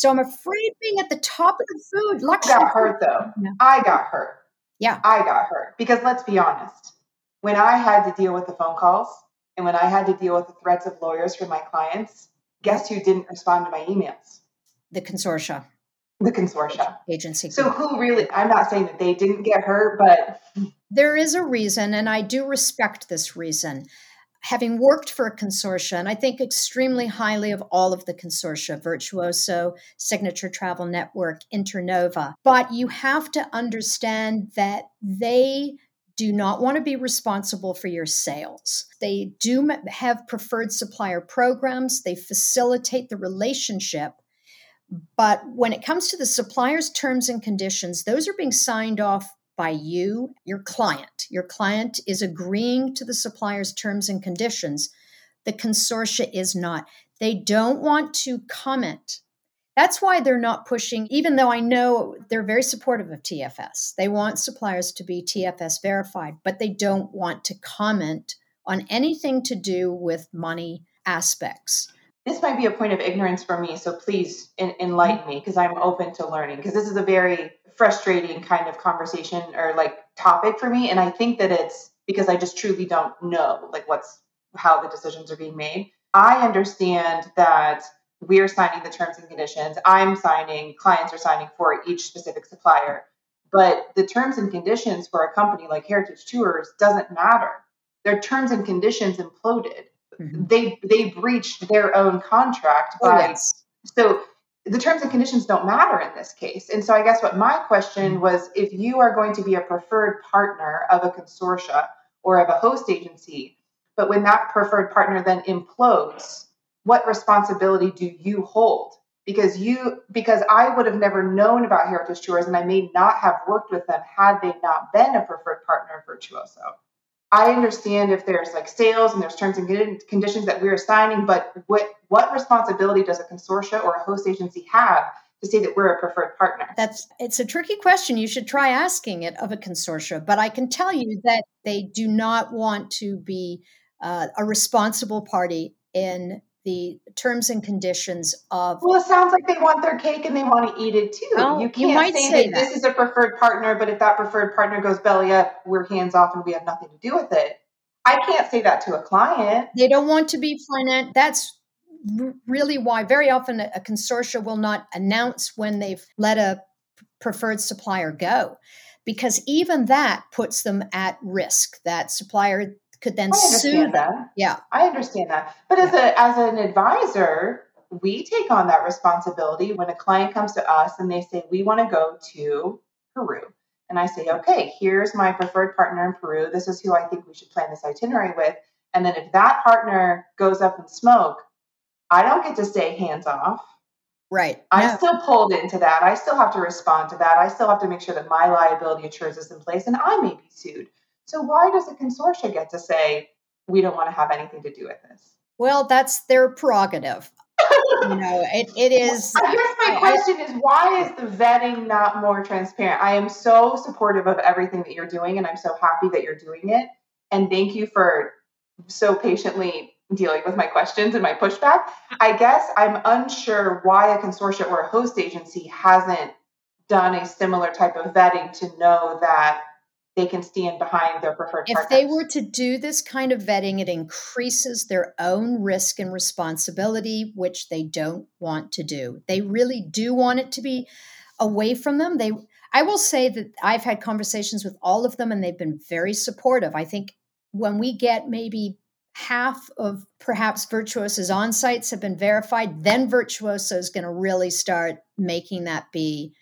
So I'm afraid being at the top of the food luxury. I got hurt though. Yeah. I got hurt. Yeah, I got hurt because let's be honest when I had to deal with the phone calls and when I had to deal with the threats of lawyers from my clients, guess who didn't respond to my emails? The consortia. The consortia. Agency. So who really, I'm not saying that they didn't get hurt, but. There is a reason, and I do respect this reason. Having worked for a consortia, and I think extremely highly of all of the consortia, Virtuoso, Signature Travel Network, Internova, but you have to understand that they do not want to be responsible for your sales. They do have preferred supplier programs, they facilitate the relationship. But when it comes to the supplier's terms and conditions, those are being signed off by you, your client. Your client is agreeing to the supplier's terms and conditions. The consortia is not. They don't want to comment that's why they're not pushing, even though I know they're very supportive of TFS. They want suppliers to be TFS verified, but they don't want to comment on anything to do with money aspects. This might be a point of ignorance for me, so please enlighten me because I'm open to learning. Because this is a very frustrating kind of conversation or like topic for me, and I think that it's because I just truly don't know like what's how the decisions are being made. I understand that we're signing the terms and conditions. I'm signing, clients are signing for each specific supplier. But the terms and conditions for a company like Heritage Tours doesn't matter. Their terms and conditions imploded. Mm-hmm. They they breached their own contract oh, by yes. so the terms and conditions don't matter in this case. And so I guess what my question mm-hmm. was if you are going to be a preferred partner of a consortia or of a host agency, but when that preferred partner then implodes, what responsibility do you hold? Because you because I would have never known about Heritage Tours and I may not have worked with them had they not been a preferred partner of Virtuoso. I understand if there's like sales and there's terms and conditions that we're signing, but what what responsibility does a consortia or a host agency have to say that we're a preferred partner? That's it's a tricky question. You should try asking it of a consortia, but I can tell you that they do not want to be uh, a responsible party in the terms and conditions of. Well, it sounds like they want their cake and they want to eat it too. Oh, well, you can't you say, say that, that, this is a preferred partner, but if that preferred partner goes belly up, we're hands off and we have nothing to do with it. I can't say that to a client. They don't want to be finance. That's really why very often a consortia will not announce when they've let a preferred supplier go because even that puts them at risk that supplier could then sue them. Yeah. I understand that. But as a as an advisor, we take on that responsibility when a client comes to us and they say we want to go to Peru. And I say, "Okay, here's my preferred partner in Peru. This is who I think we should plan this itinerary with." And then if that partner goes up in smoke, I don't get to stay hands off. Right. I'm no. still pulled into that. I still have to respond to that. I still have to make sure that my liability insurance is in place and I may be sued. So why does a consortia get to say we don't want to have anything to do with this? Well, that's their prerogative. you know, it, it is. I guess my question is why is the vetting not more transparent? I am so supportive of everything that you're doing, and I'm so happy that you're doing it. And thank you for so patiently dealing with my questions and my pushback. I guess I'm unsure why a consortia or a host agency hasn't done a similar type of vetting to know that they can stand behind their preferred if partners. they were to do this kind of vetting it increases their own risk and responsibility which they don't want to do they really do want it to be away from them. They I will say that I've had conversations with all of them and they've been very supportive. I think when we get maybe half of perhaps Virtuoso's on sites have been verified, then Virtuoso is going to really start making that be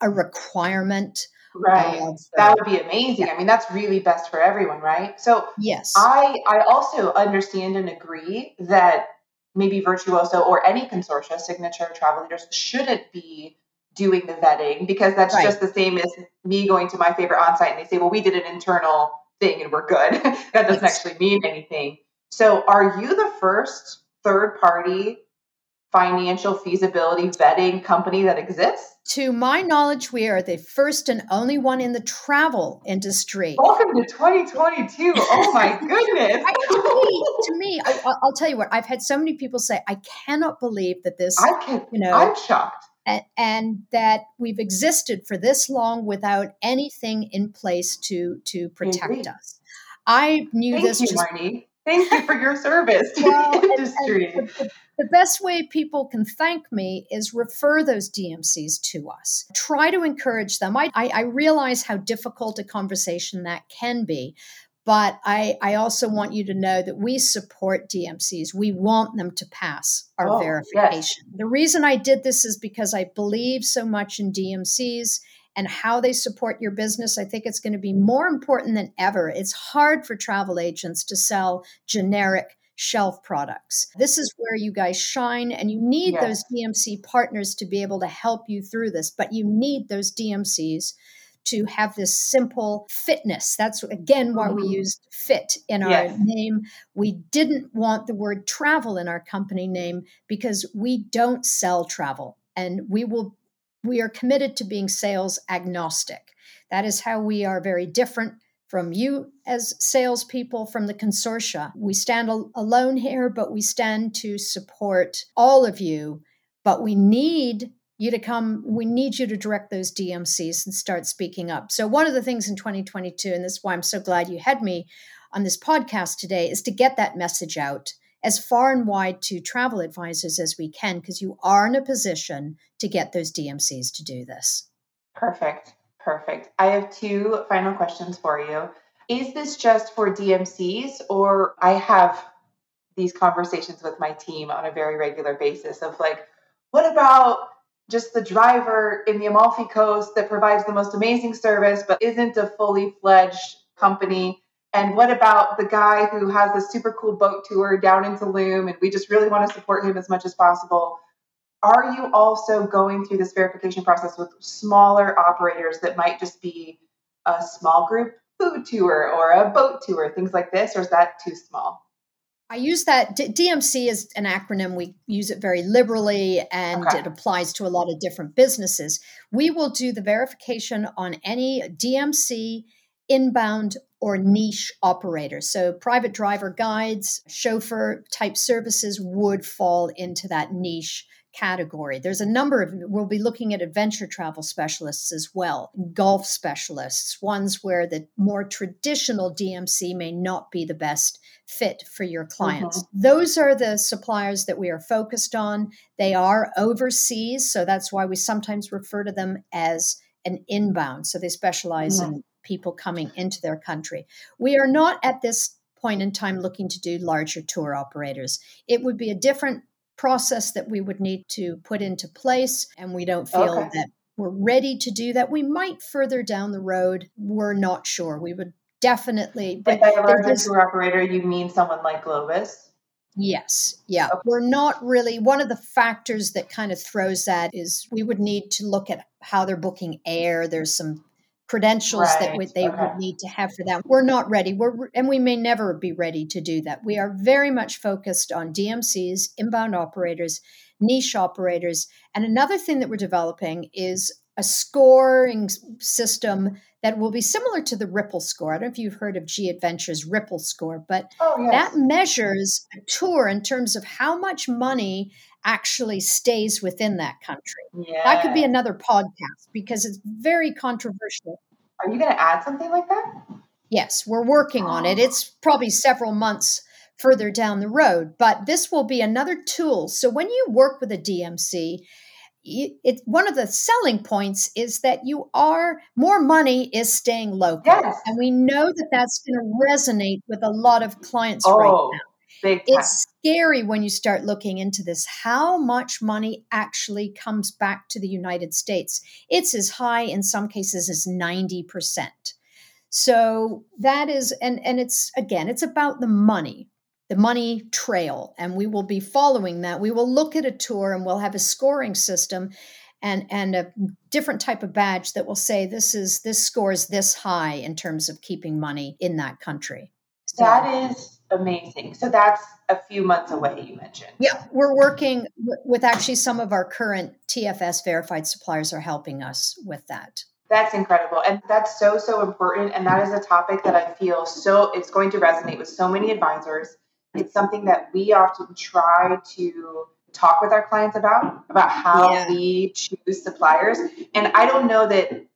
a requirement. Right. That would be amazing. Yeah. I mean, that's really best for everyone, right? So, yes. I I also understand and agree that maybe Virtuoso or any consortia, signature travel leaders shouldn't be doing the vetting because that's right. just the same as me going to my favorite on site and they say, well, we did an internal thing and we're good. that doesn't yes. actually mean anything. So, are you the first third party financial feasibility vetting company that exists? To my knowledge, we are the first and only one in the travel industry. Welcome to 2022. Oh my goodness. I, to me, to me I, will tell you what, I've had so many people say, I cannot believe that this, I can, you know, I'm shocked. And, and that we've existed for this long without anything in place to to protect us. I knew Thank this. You, just, Marnie. Thank you for your service to well, the industry. And, and the best way people can thank me is refer those DMCs to us. Try to encourage them. I, I, I realize how difficult a conversation that can be, but I, I also want you to know that we support DMCs. We want them to pass our oh, verification. Yes. The reason I did this is because I believe so much in DMCs and how they support your business, I think it's going to be more important than ever. It's hard for travel agents to sell generic shelf products. This is where you guys shine, and you need yes. those DMC partners to be able to help you through this, but you need those DMCs to have this simple fitness. That's again why we mm-hmm. used fit in our yes. name. We didn't want the word travel in our company name because we don't sell travel and we will we are committed to being sales agnostic. That is how we are very different from you as salespeople from the consortia. We stand al- alone here, but we stand to support all of you. But we need you to come, we need you to direct those DMCs and start speaking up. So, one of the things in 2022, and this is why I'm so glad you had me on this podcast today, is to get that message out as far and wide to travel advisors as we can because you are in a position to get those DMCs to do this. Perfect. Perfect. I have two final questions for you. Is this just for DMCs, or I have these conversations with my team on a very regular basis of like, what about just the driver in the Amalfi Coast that provides the most amazing service but isn't a fully fledged company? And what about the guy who has a super cool boat tour down in Tulum and we just really want to support him as much as possible? Are you also going through this verification process with smaller operators that might just be a small group food tour or a boat tour, things like this, or is that too small? I use that. D- DMC is an acronym. We use it very liberally and okay. it applies to a lot of different businesses. We will do the verification on any DMC inbound or niche operators. So, private driver guides, chauffeur type services would fall into that niche category. There's a number of, we'll be looking at adventure travel specialists as well, golf specialists, ones where the more traditional DMC may not be the best fit for your clients. Mm-hmm. Those are the suppliers that we are focused on. They are overseas, so that's why we sometimes refer to them as an inbound. So they specialize mm-hmm. in people coming into their country. We are not at this point in time looking to do larger tour operators. It would be a different process that we would need to put into place, and we don't feel okay. that we're ready to do that. We might further down the road. We're not sure. We would definitely. But by a larger tour operator, you mean someone like Globus? Yes. Yeah. Okay. We're not really, one of the factors that kind of throws that is we would need to look at how they're booking air. There's some credentials right. that would, they okay. would need to have for that. We're not ready. We're and we may never be ready to do that. We are very much focused on DMCs, inbound operators, niche operators, and another thing that we're developing is a scoring system that will be similar to the Ripple score. I don't know if you've heard of G Adventures Ripple score, but oh, yes. that measures a tour in terms of how much money actually stays within that country. Yeah. That could be another podcast because it's very controversial. Are you going to add something like that? Yes, we're working on it. It's probably several months further down the road, but this will be another tool. So when you work with a DMC, it, one of the selling points is that you are more money is staying local. Yes. and we know that that's going to resonate with a lot of clients oh, right now it's scary when you start looking into this how much money actually comes back to the united states. It's as high in some cases as 90% so that is and and it's again it's about the money the money trail and we will be following that we will look at a tour and we'll have a scoring system and and a different type of badge that will say this is this scores this high in terms of keeping money in that country so, that is amazing so that's a few months away you mentioned yeah we're working with actually some of our current tfs verified suppliers are helping us with that that's incredible. And that's so, so important. And that is a topic that I feel so it's going to resonate with so many advisors. It's something that we often try to talk with our clients about, about how yeah. we choose suppliers. And I don't know that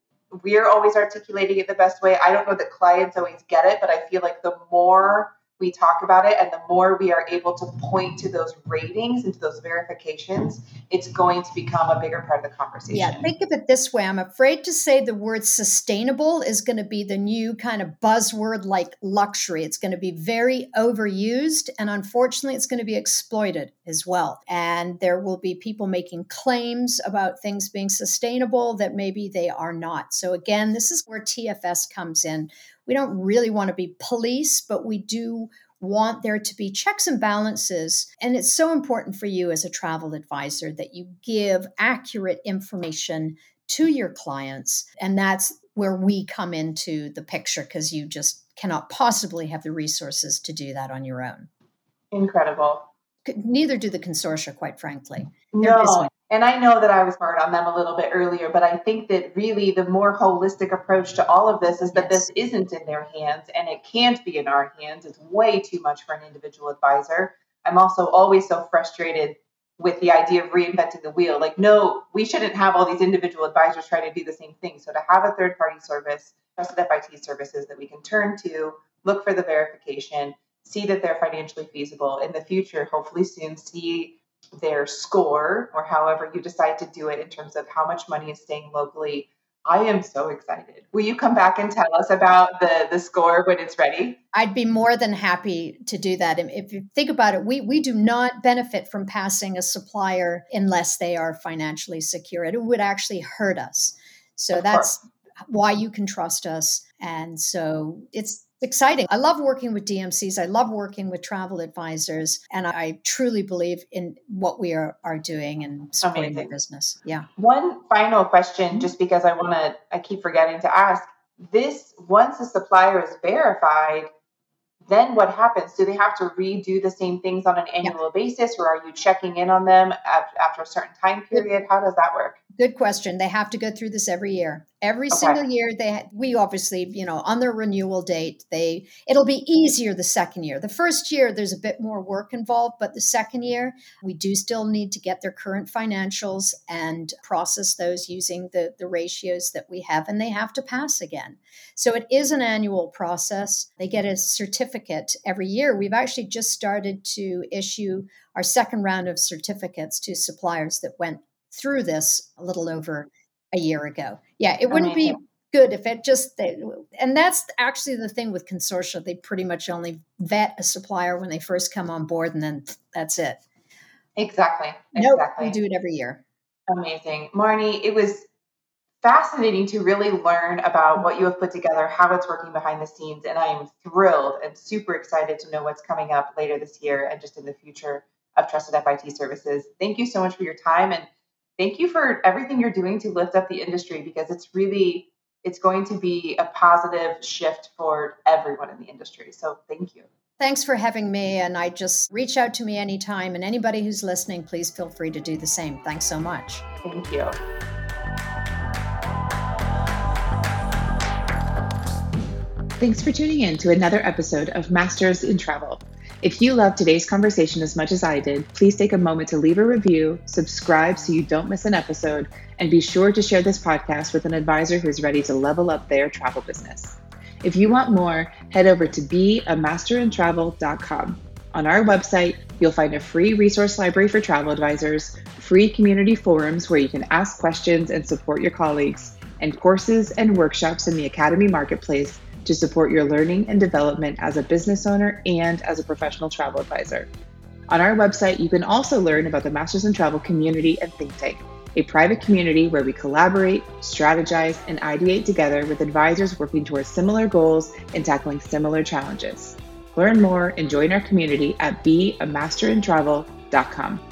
we're always articulating it the best way. I don't know that clients always get it, but I feel like the more we talk about it and the more we are able to point to those ratings and to those verifications, it's going to become a bigger part of the conversation. Yeah, think of it this way. I'm afraid to say the word sustainable is going to be the new kind of buzzword like luxury. It's going to be very overused and unfortunately it's going to be exploited as well. And there will be people making claims about things being sustainable that maybe they are not. So again, this is where TFS comes in we don't really want to be police, but we do want there to be checks and balances. And it's so important for you as a travel advisor that you give accurate information to your clients. And that's where we come into the picture because you just cannot possibly have the resources to do that on your own. Incredible. Neither do the consortia, quite frankly. They're no, and I know that I was hard on them a little bit earlier, but I think that really the more holistic approach to all of this is that yes. this isn't in their hands and it can't be in our hands. It's way too much for an individual advisor. I'm also always so frustrated with the idea of reinventing the wheel. Like, no, we shouldn't have all these individual advisors trying to do the same thing. So to have a third party service, trusted FIT services that we can turn to, look for the verification, see that they're financially feasible in the future, hopefully soon see their score or however you decide to do it in terms of how much money is staying locally. I am so excited. Will you come back and tell us about the the score when it's ready? I'd be more than happy to do that. And if you think about it, we we do not benefit from passing a supplier unless they are financially secure. It would actually hurt us. So of that's course. why you can trust us. And so it's exciting. I love working with DMCs. I love working with travel advisors. And I truly believe in what we are, are doing and supporting Amazing. the business. Yeah. One final question, mm-hmm. just because I want to, I keep forgetting to ask this, once a supplier is verified, then what happens? Do they have to redo the same things on an annual yeah. basis, or are you checking in on them after a certain time period? How does that work? Good question. They have to go through this every year. Every okay. single year, they we obviously you know on their renewal date they it'll be easier the second year. The first year there's a bit more work involved, but the second year we do still need to get their current financials and process those using the the ratios that we have, and they have to pass again. So it is an annual process. They get a certificate every year. We've actually just started to issue our second round of certificates to suppliers that went through this a little over a year ago. Yeah, it wouldn't be good if it just they, and that's actually the thing with consortia they pretty much only vet a supplier when they first come on board and then that's it. Exactly nope, we do it every year. Amazing. Marnie it was fascinating to really learn about what you have put together how it's working behind the scenes and i am thrilled and super excited to know what's coming up later this year and just in the future of trusted fit services. Thank you so much for your time and thank you for everything you're doing to lift up the industry because it's really it's going to be a positive shift for everyone in the industry. So thank you. Thanks for having me. And I just reach out to me anytime. And anybody who's listening, please feel free to do the same. Thanks so much. Thank you. Thanks for tuning in to another episode of Masters in Travel. If you loved today's conversation as much as I did, please take a moment to leave a review, subscribe so you don't miss an episode, and be sure to share this podcast with an advisor who's ready to level up their travel business. If you want more, head over to beamasterintravel.com. On our website, You'll find a free resource library for travel advisors, free community forums where you can ask questions and support your colleagues, and courses and workshops in the Academy Marketplace to support your learning and development as a business owner and as a professional travel advisor. On our website, you can also learn about the Masters in Travel community and think tank, a private community where we collaborate, strategize, and ideate together with advisors working towards similar goals and tackling similar challenges. Learn more and join our community at beamasterintravel.com.